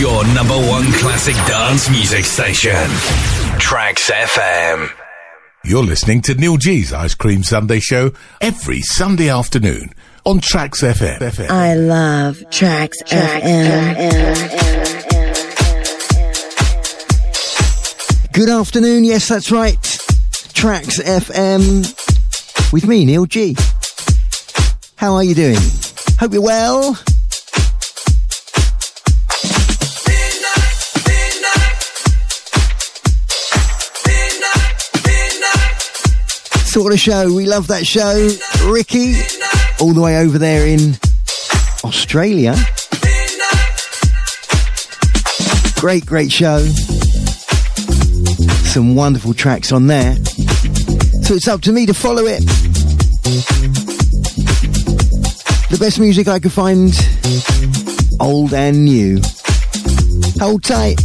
Your number one classic dance music station. Trax FM. You're listening to Neil G's Ice Cream Sundae Show every Sunday afternoon on Trax FM. I love Trax, FM. Good afternoon. Yes, that's right. Trax FM with me, Neil G. How are you doing? Hope you're well. Sort of show. We love that show. Ricky, all the way over there in Australia. Great, great show. Some wonderful tracks on there. So it's up to me to follow it. The best music I could find, old and new. Hold tight.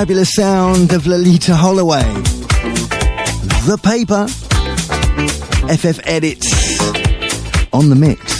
Fabulous sound of Loleatta Holloway. The paper. FF Edits on the mix.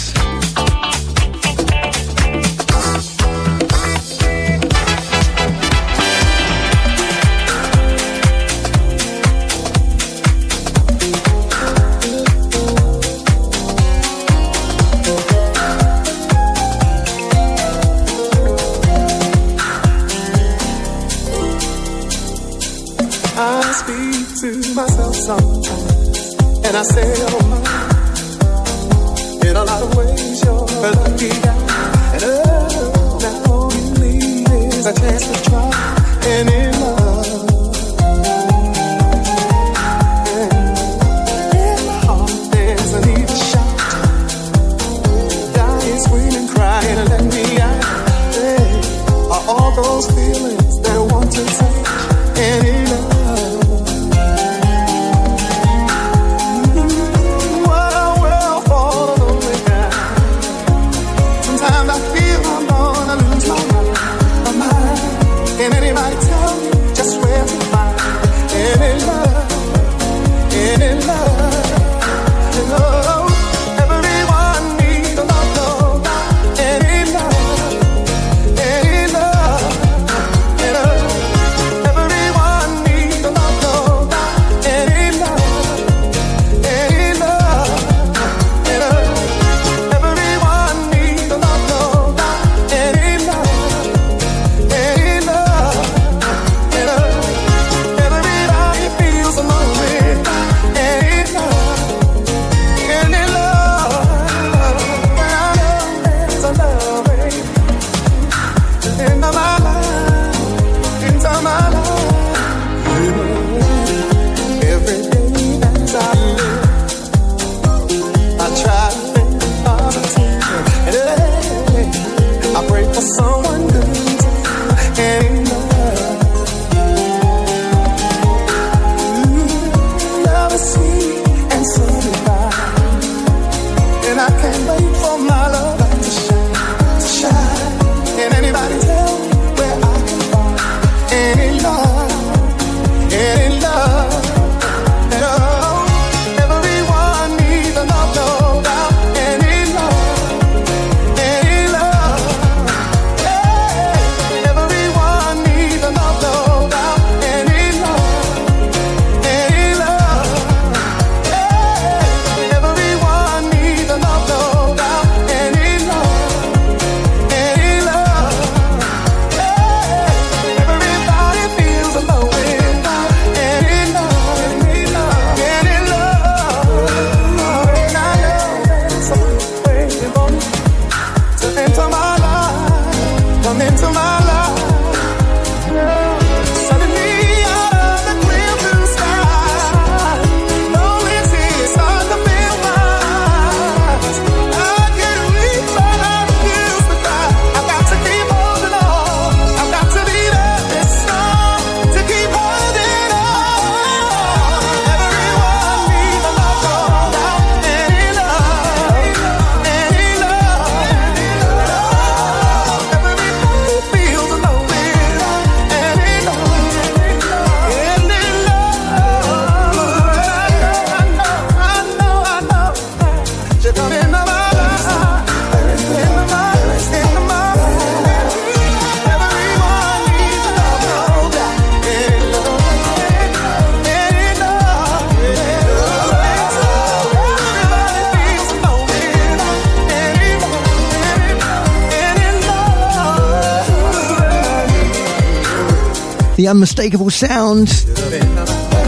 Unmistakable sound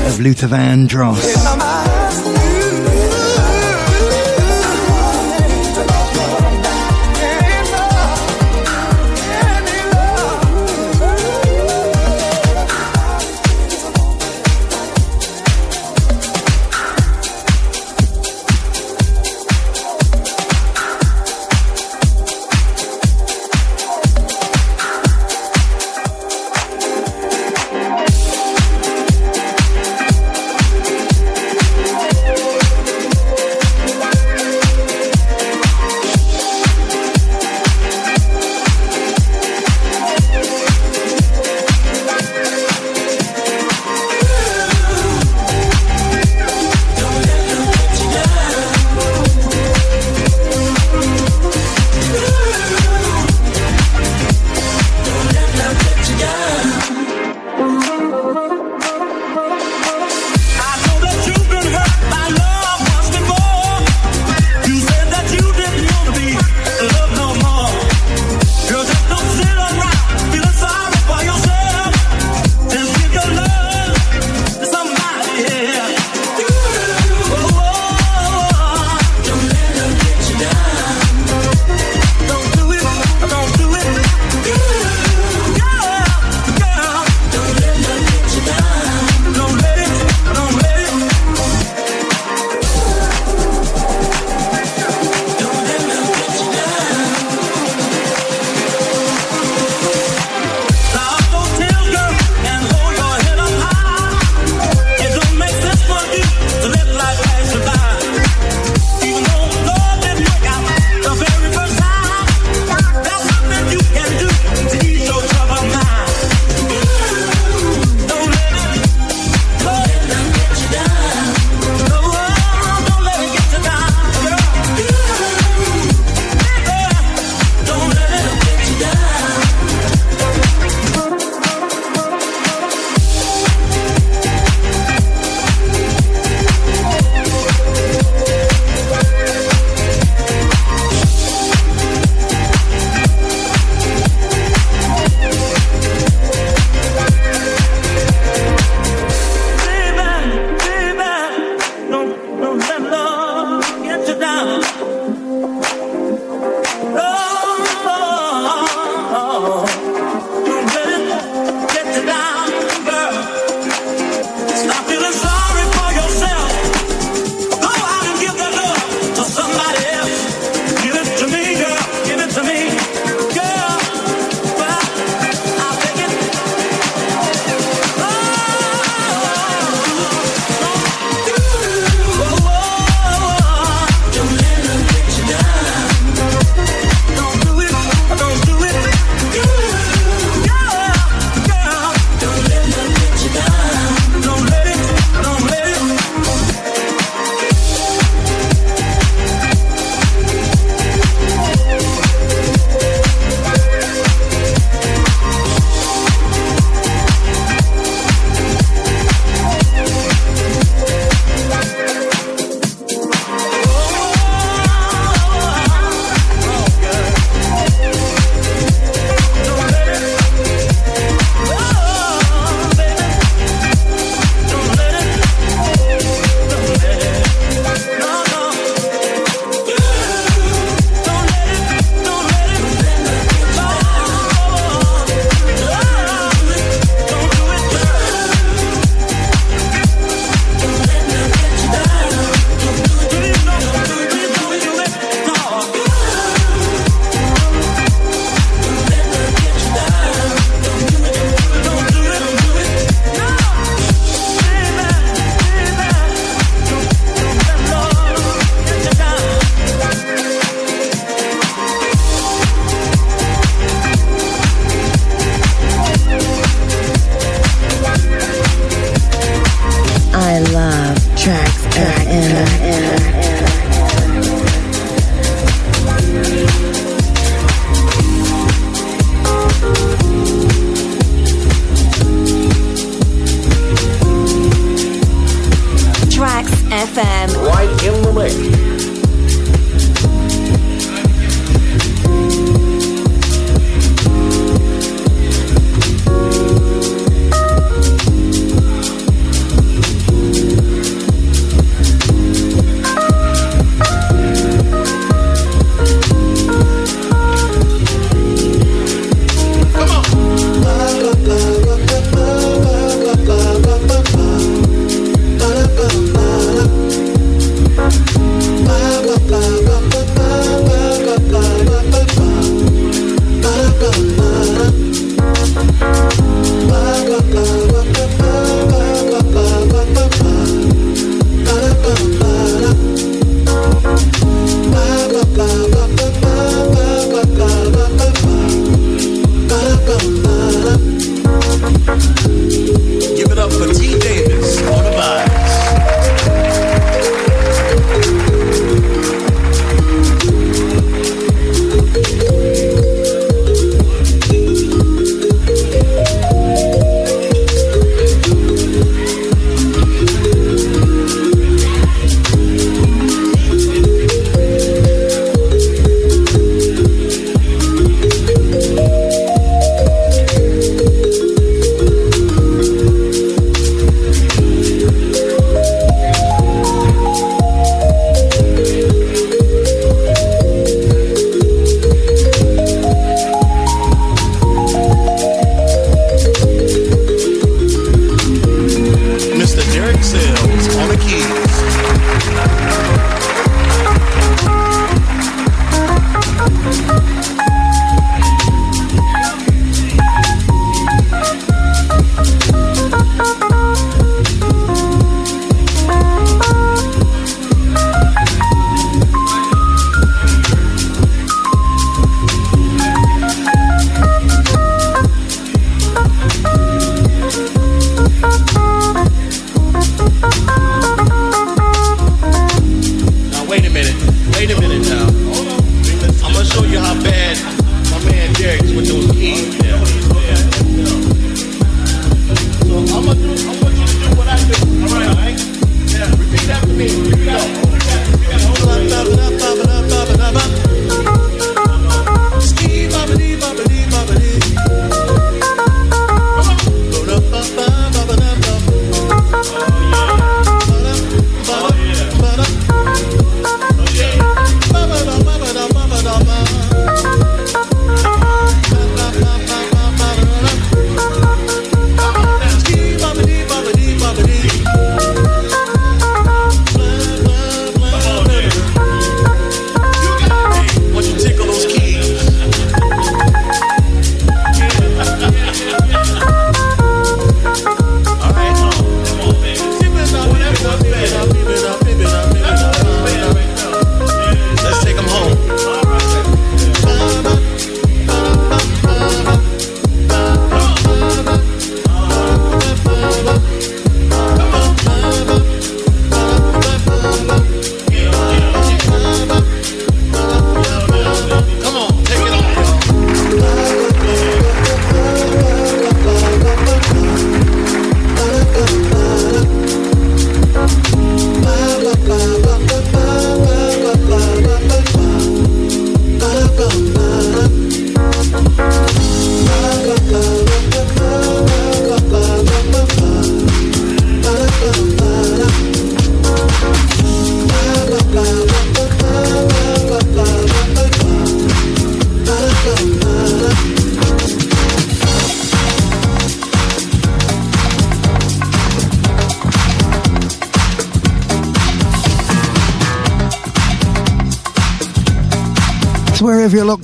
of Luther Vandross.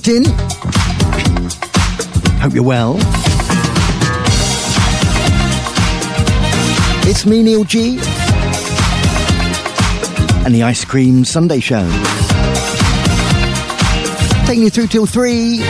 Locked in. Hope you're well. It's me, Neil G, and the Ice Cream Sundae Show. Taking you through till three.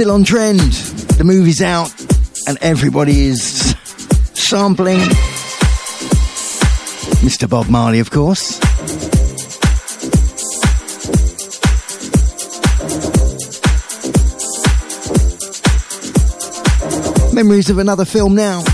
Still on trend. The movie's out and everybody is sampling. Mr. Bob Marley, of course. Memories of another film now.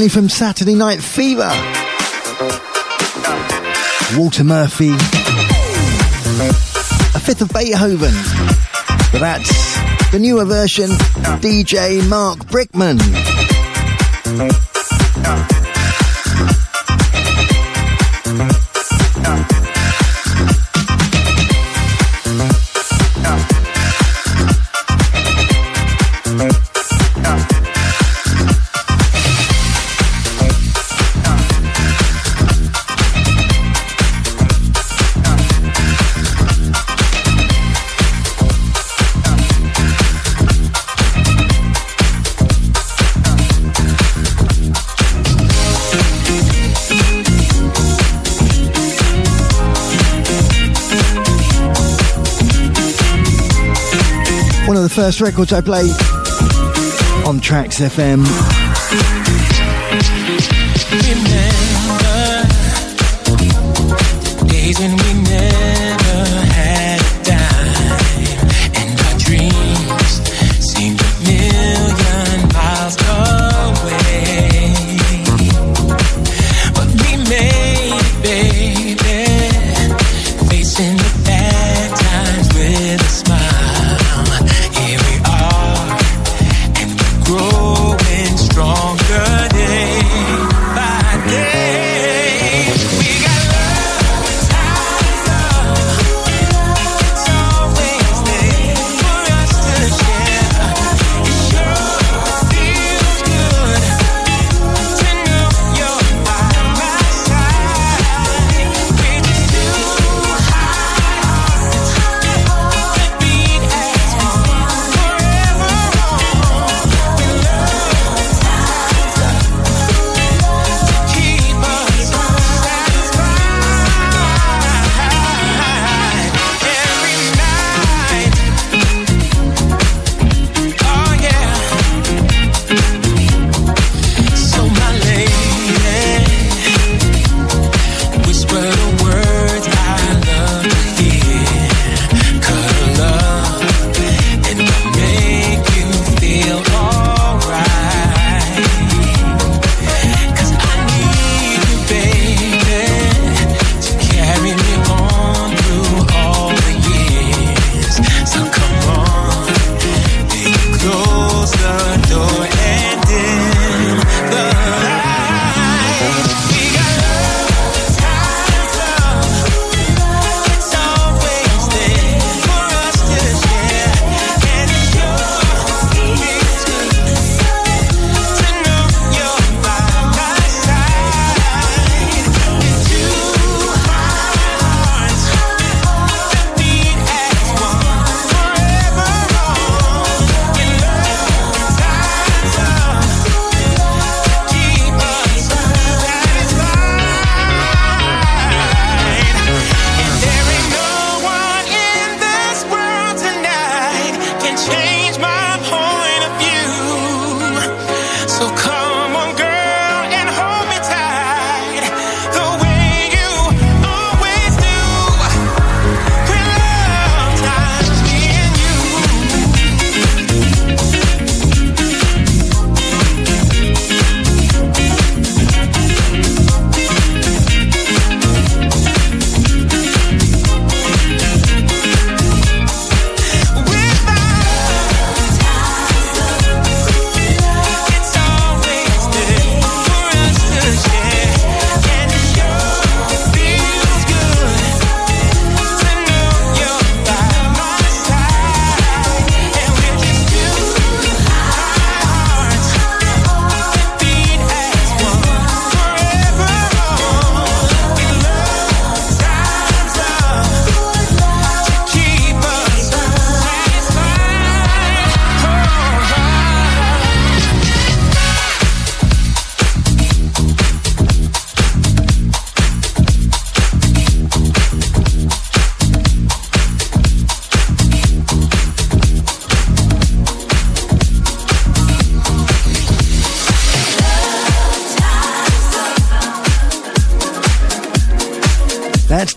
originally from Saturday Night Fever. Walter Murphy, a fifth of Beethoven. But that's the newer version, DJ Mark Brickman. First Records I play on Trax FM.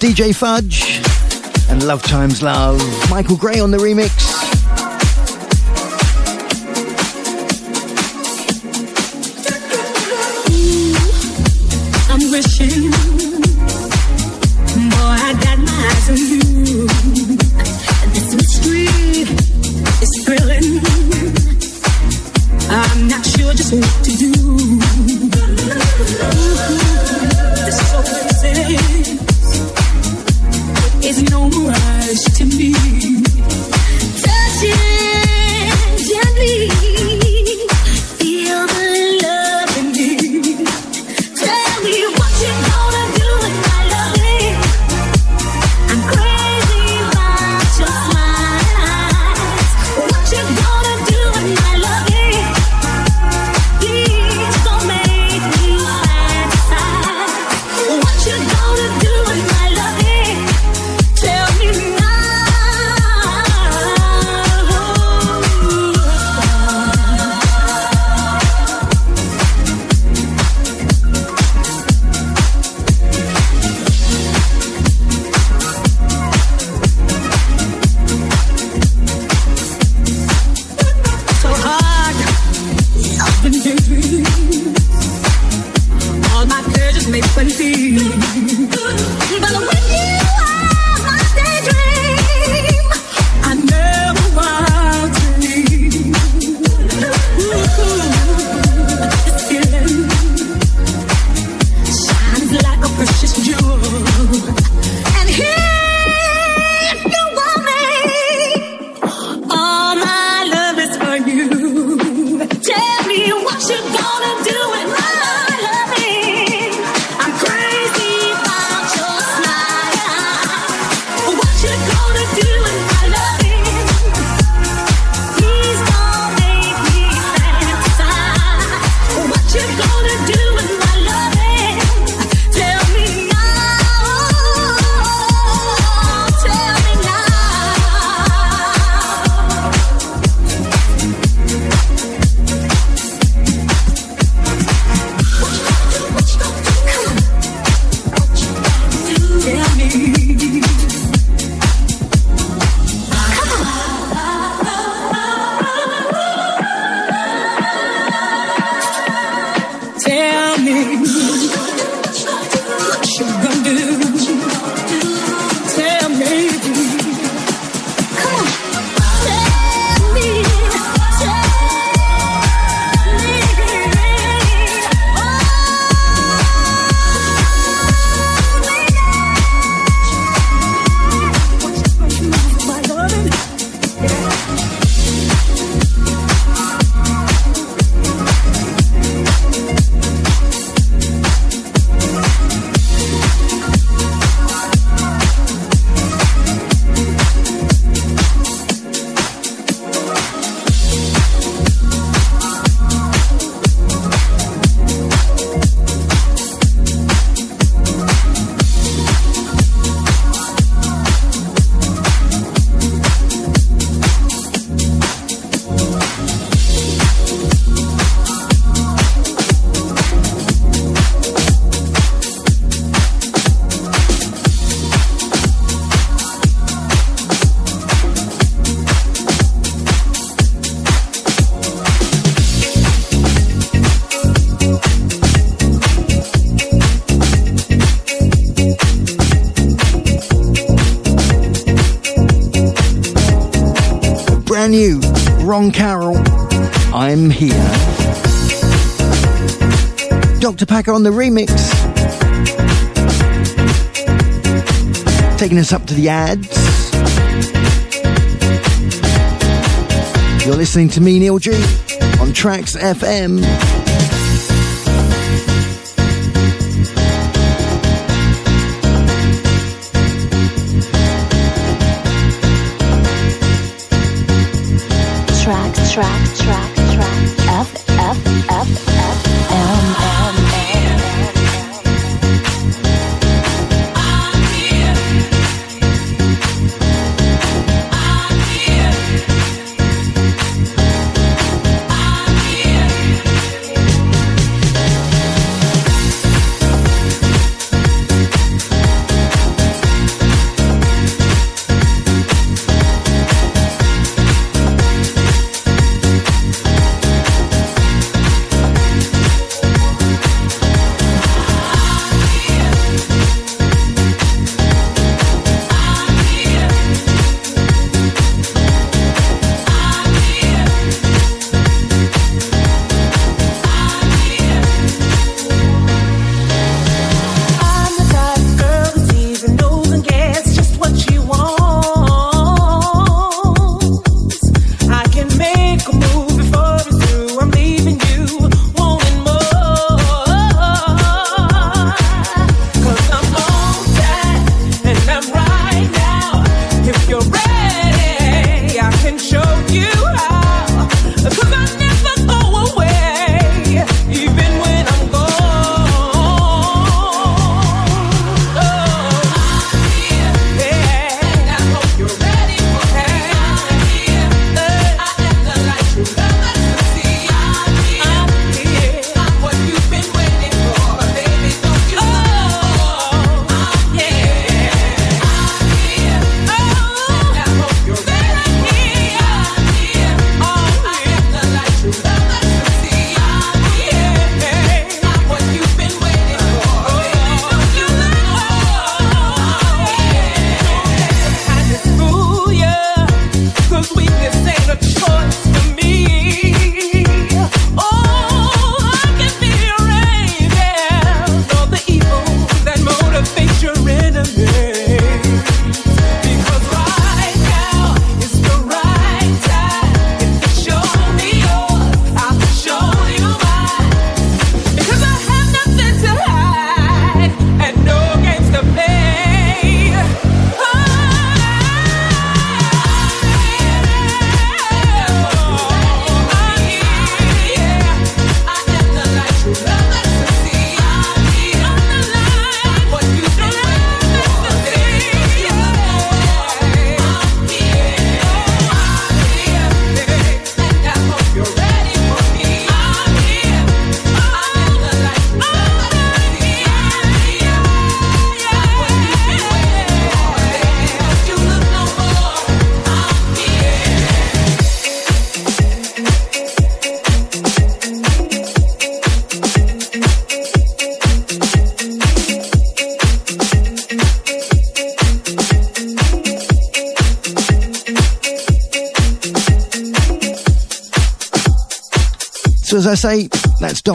DJ Fudge and Love Times Love. Michael Gray on the remix. Packer on the remix. Taking us up to the ads. You're listening to me, Neil G, on Trax FM. track, track, track.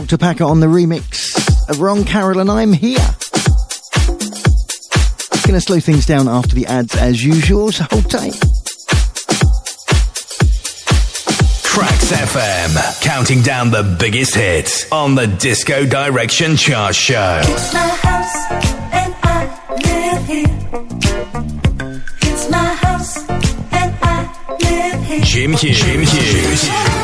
Dr. Packer on the remix of Ron Carroll and I'm here. Gonna slow things down after the ads as usual, so hold tight. Trax FM, counting down the biggest hits on the Disco Direction Chart Show. It's my house and I live here. It's my house and I live here. Jim Hughes. Jim Hughes.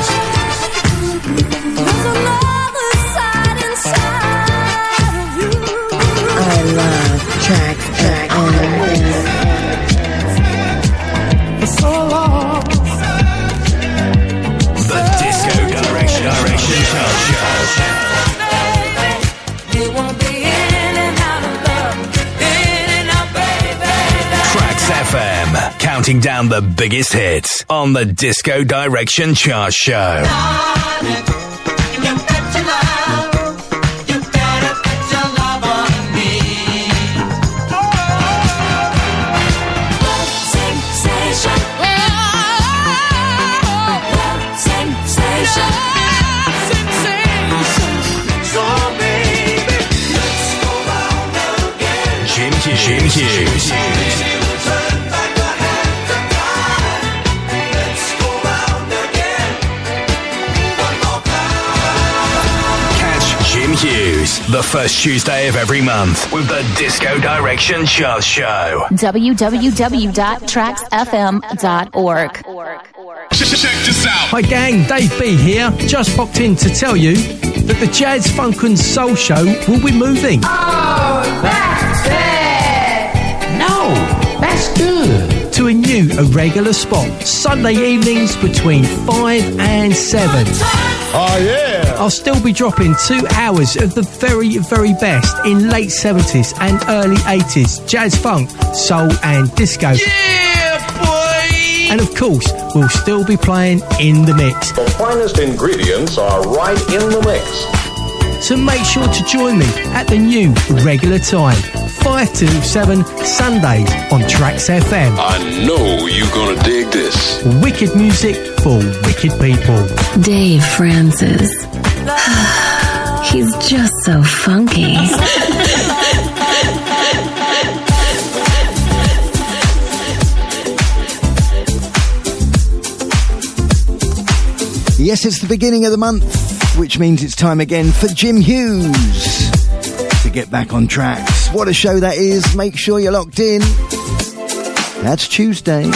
Counting down the biggest hits on the Disco Direction Chart Show. First Tuesday of every month with the Disco Direction Chart Show. www.traxfm.org. Hi gang, Dave B here. Just popped in to tell you that the Jazz Funk and Soul Show will be moving. Oh, no, that's good. To a new irregular spot, Sunday evenings between 5 and 7. Oh, yeah. I'll still be dropping two hours of the very, very best in late 70s and early 80s jazz funk, soul, and disco. Yeah, boy! And of course, we'll still be playing in the mix. The finest ingredients are right in the mix. So make sure to join me at the new regular time, 5 to 7 Sundays on Trax FM. I know you're gonna dig this. Wicked music for wicked people. Dave Francis. He's just so funky. Yes, it's the beginning of the month, which means it's time again for Jim Hughes to get back on tracks. What a show that is. Make sure you're locked in. That's Tuesday.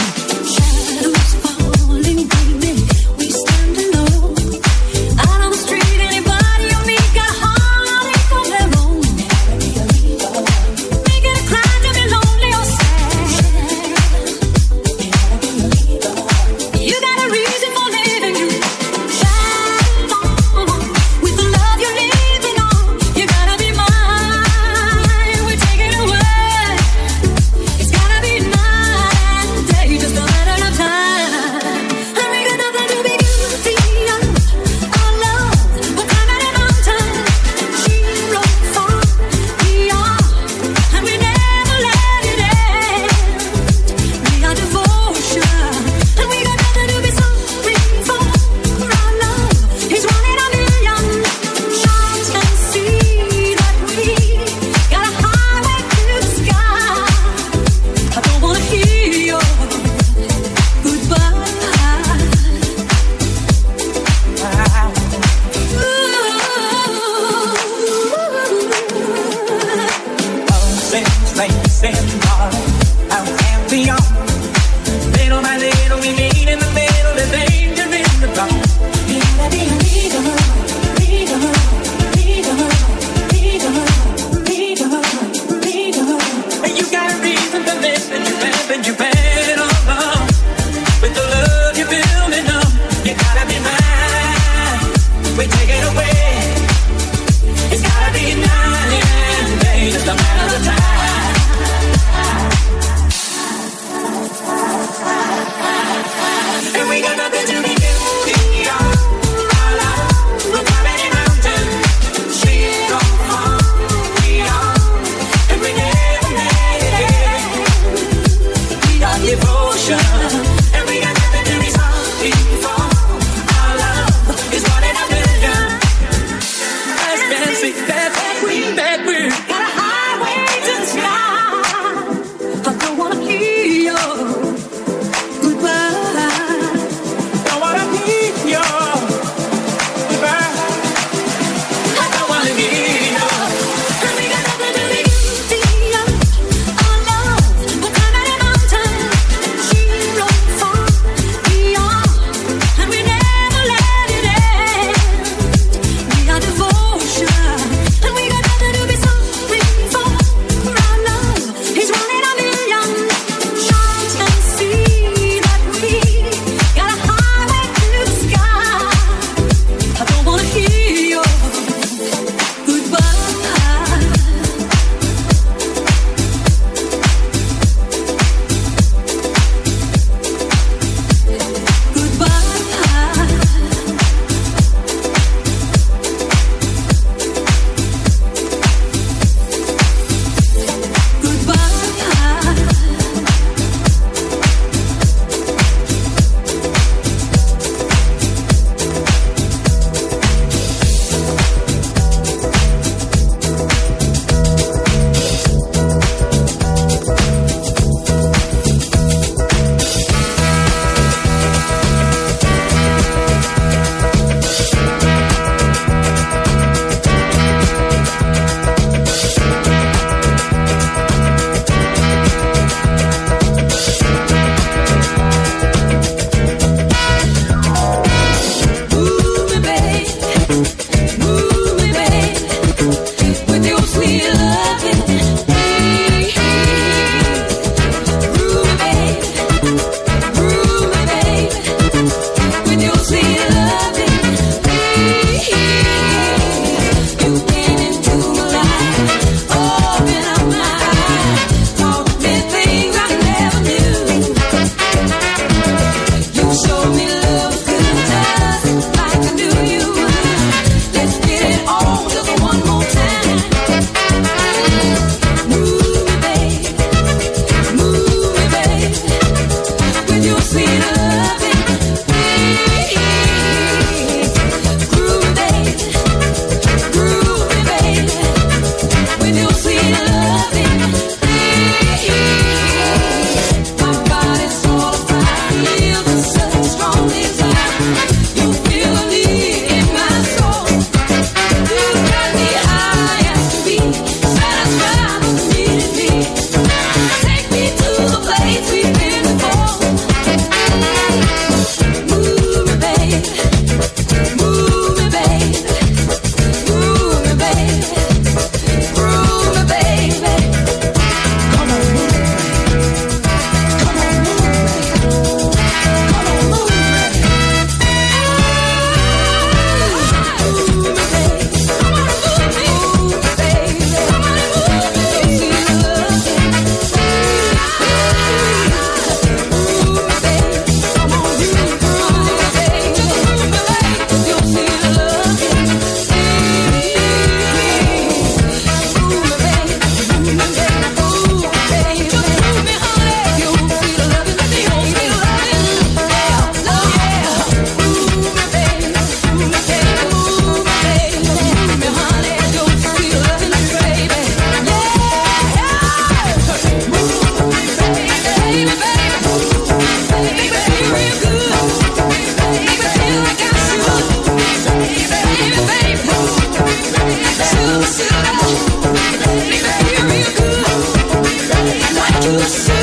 yourself.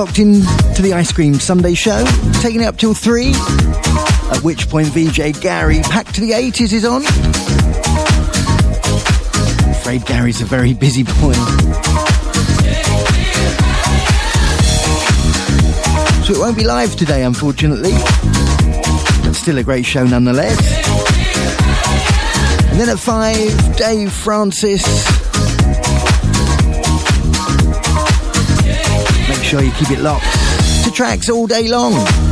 Locked in to the Ice Cream Sundae show, taking it up till three. At which point VJ Gary, Back to the 80s, is on. I'm afraid Gary's a very busy boy. So it won't be live today, unfortunately. But still a great show nonetheless. And then at five, Dave Francis. Sure you keep it locked to Trax all day long.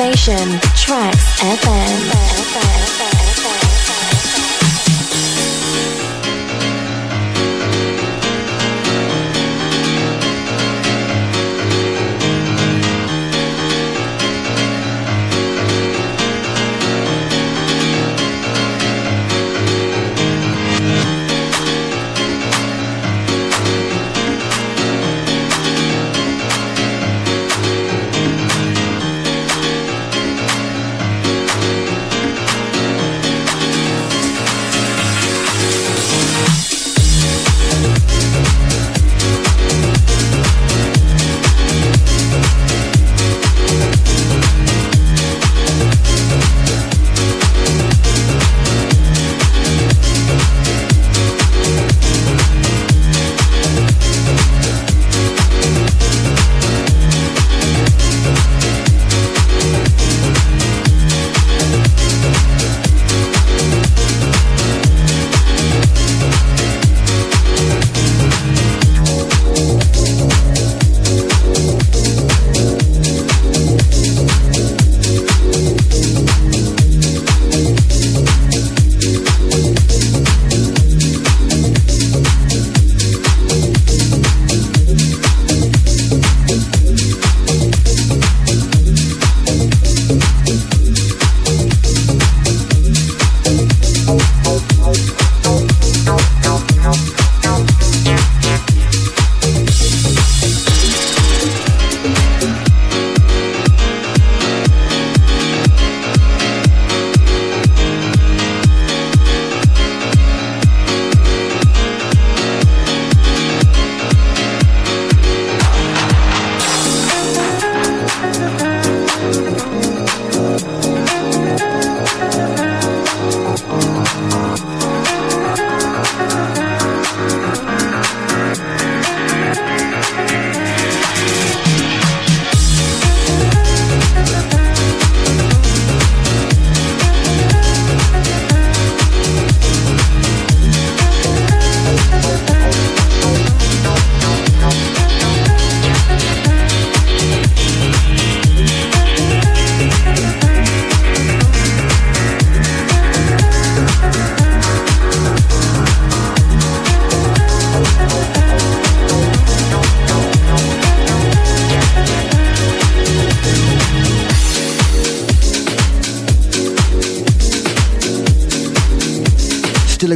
Station.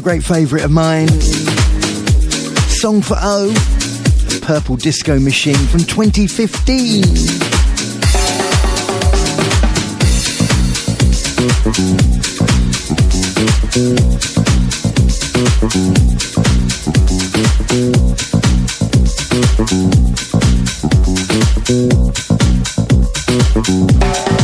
great favourite of mine. Song for O, Purple Disco Machine from 2015. Thank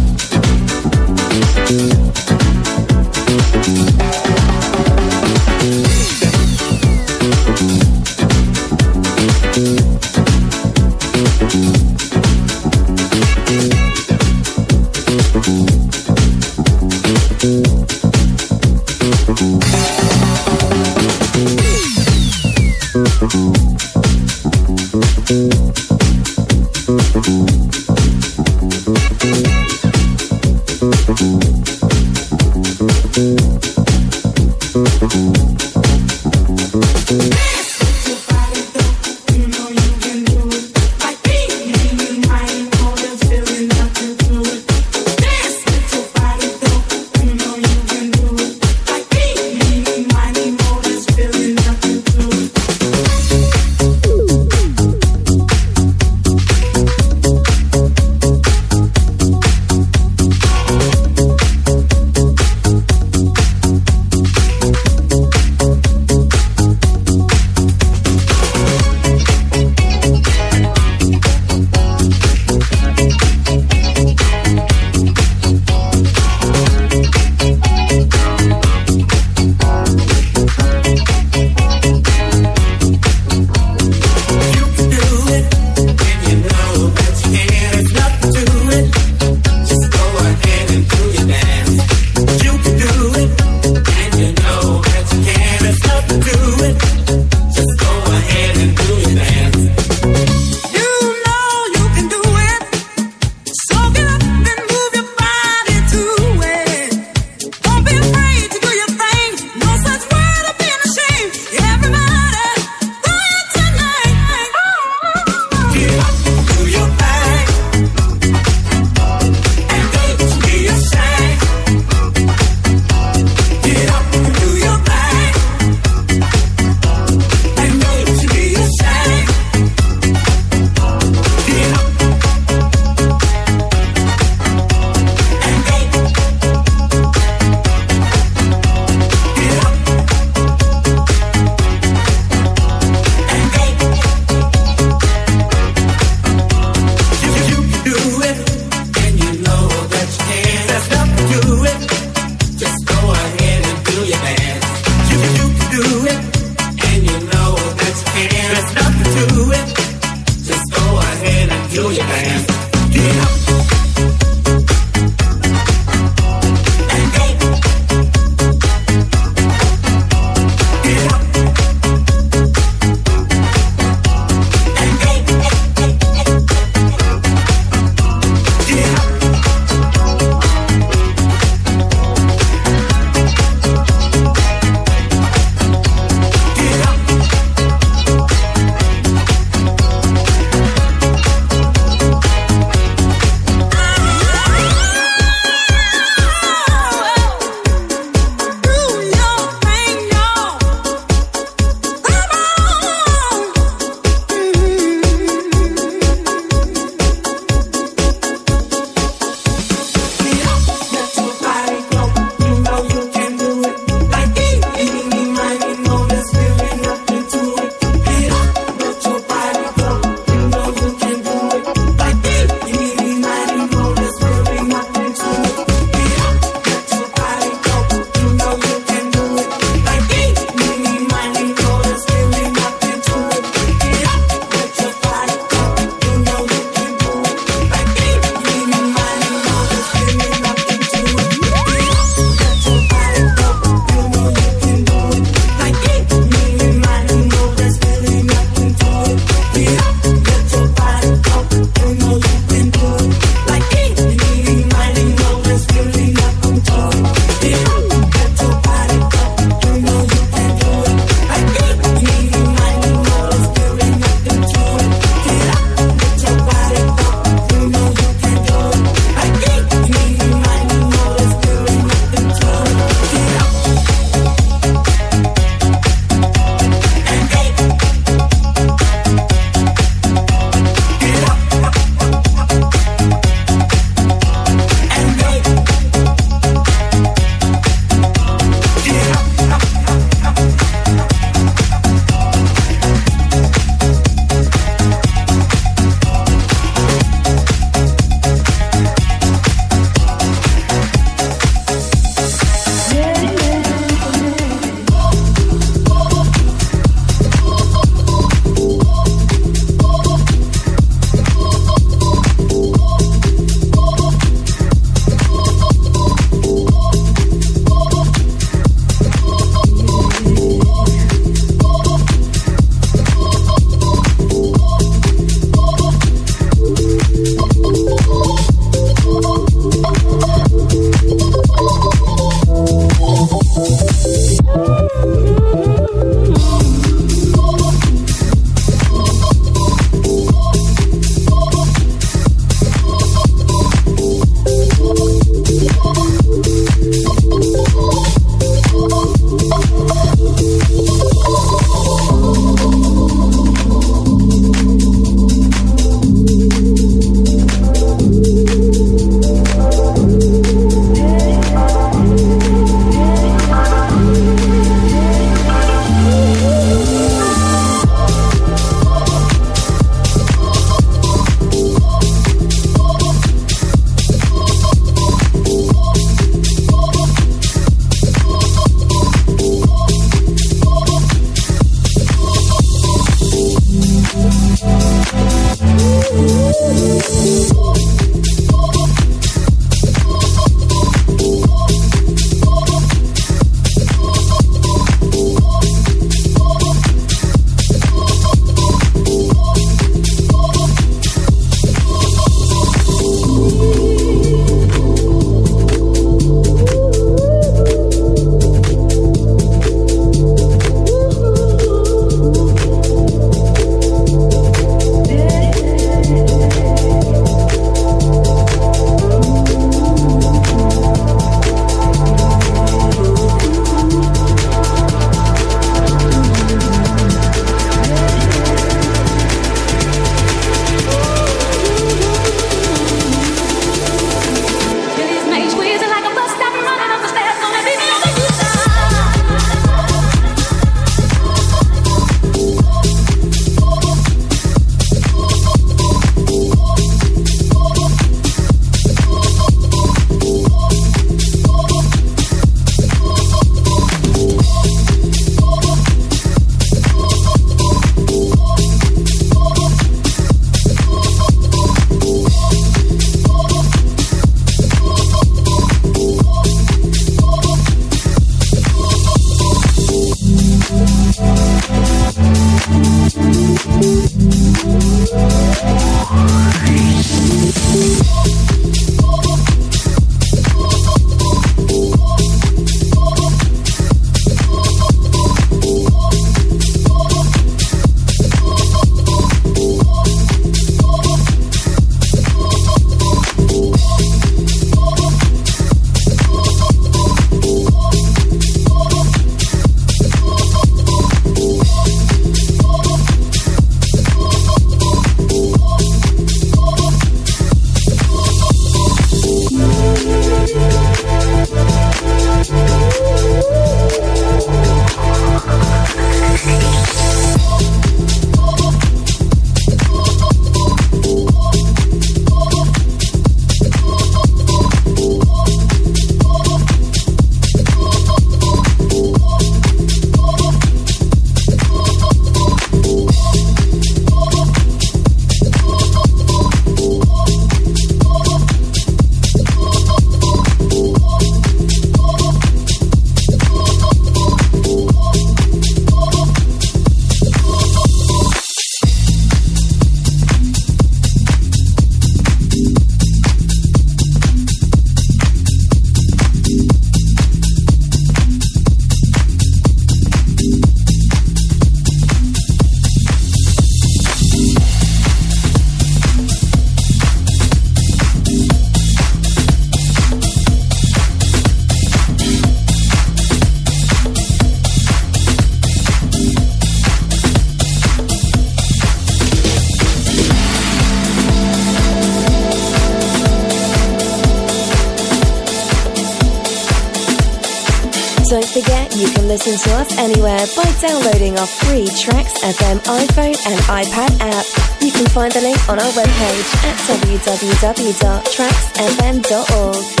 iPad app. You can find the link on our webpage at www.traxfm.org.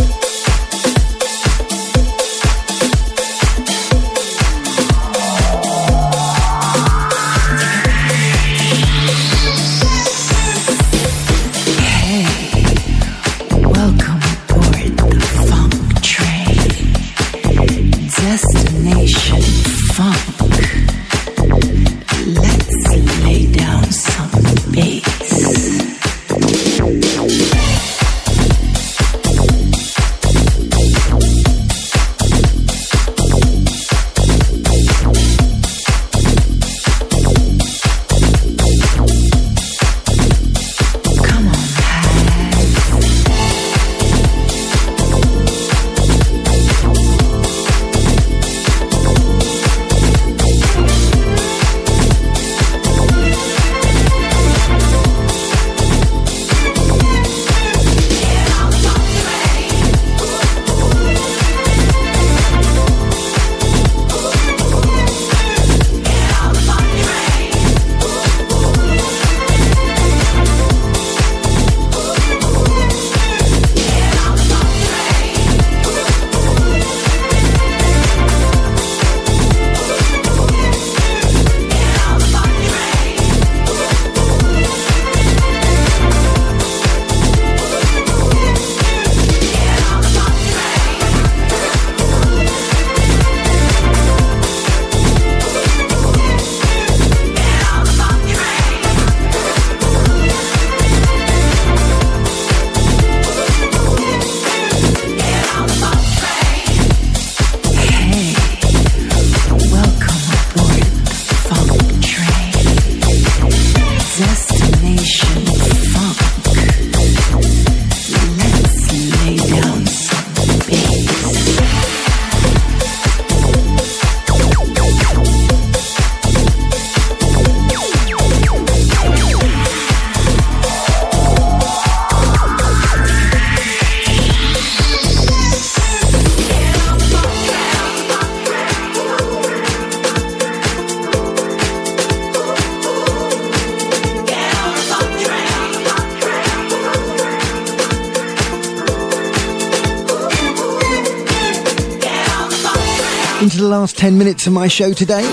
last 10 minutes of my show today.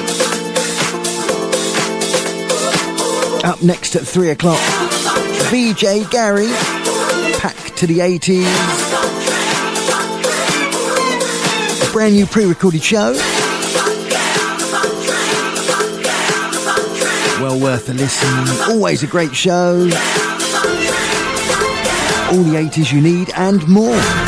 Up next at 3 o'clock, VJ Gary, Pack to the 80s. A brand new pre recorded show. Well worth a listen. Always a great show. All the 80s you need and more.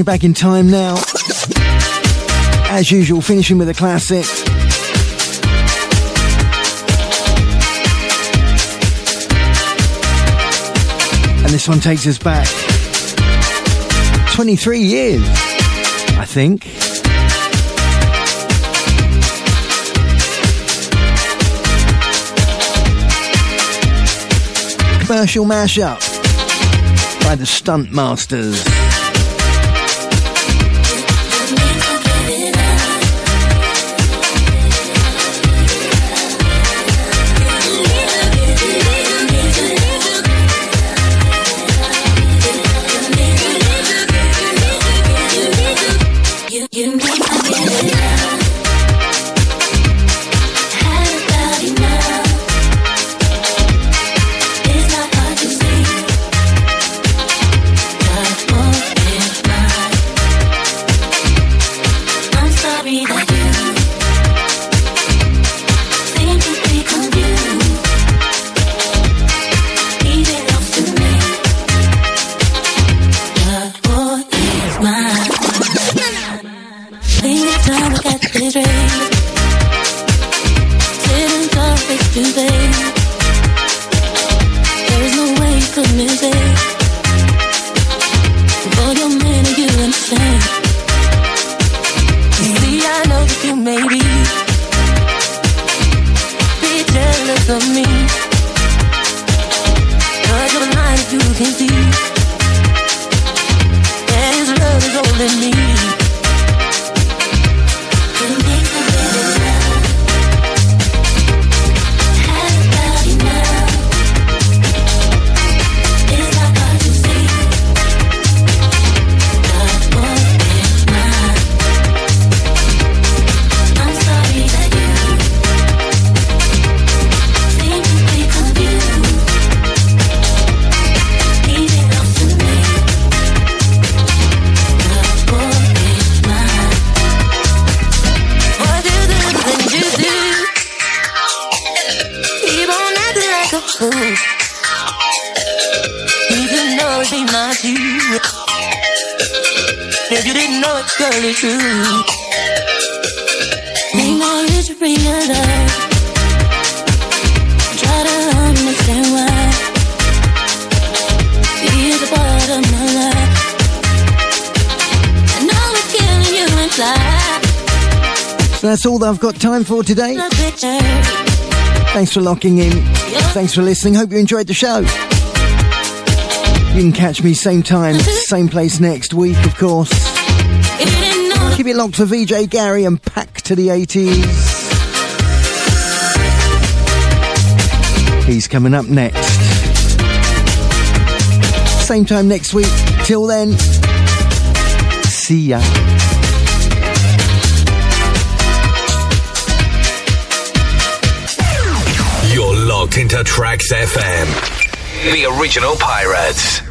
you back in time now. As usual, finishing with a classic. And this one takes us back 23 years, I think. Commercial mashup by the Stuntmasterz. time for today. Thanks for locking in. Thanks for listening. Hope you enjoyed the show. You can catch me same time, same place next week, of course. Keep it locked for VJ Gary and Pack to the 80s. He's coming up next. Same time next week. Till then, see ya. You're Trax FM. The original pirates.